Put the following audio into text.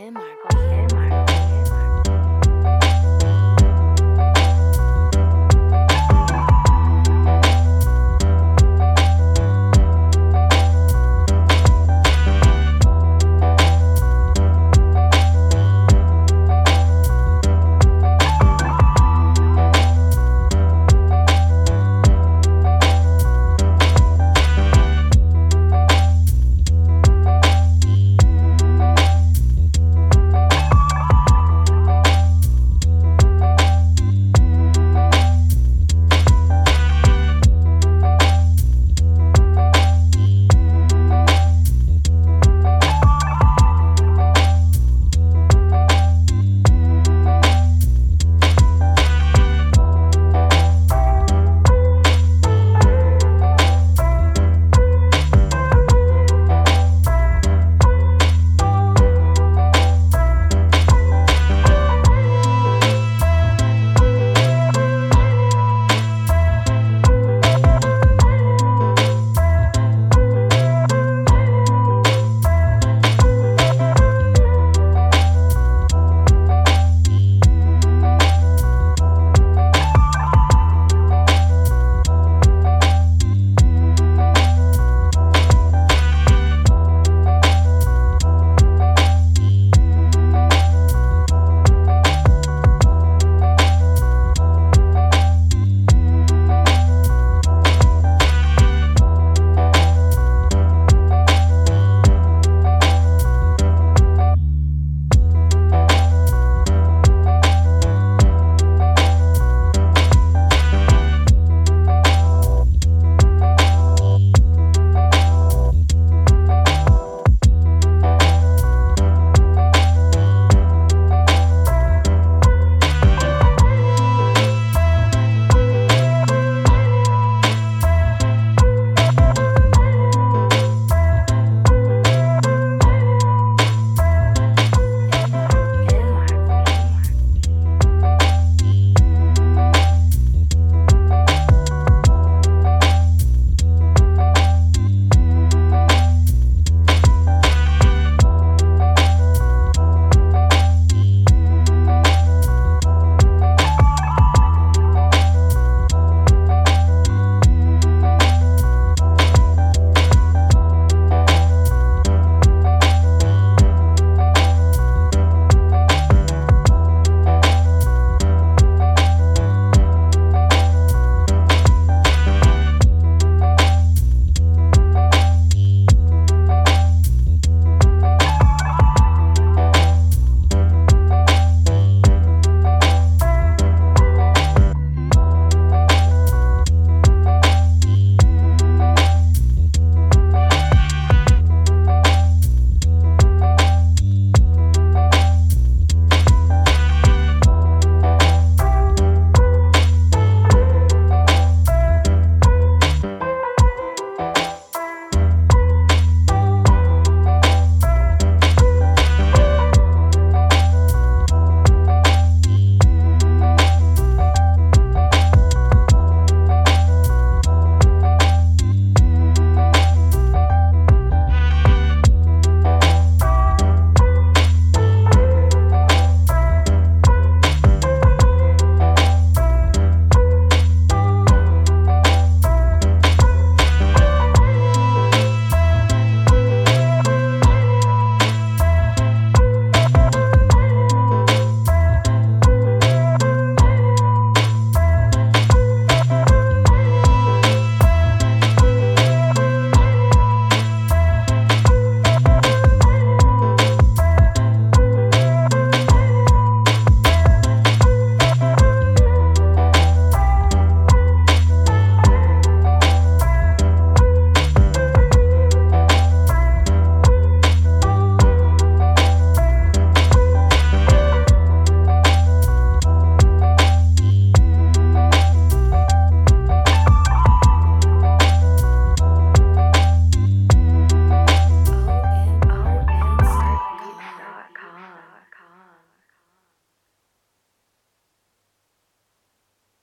Am I?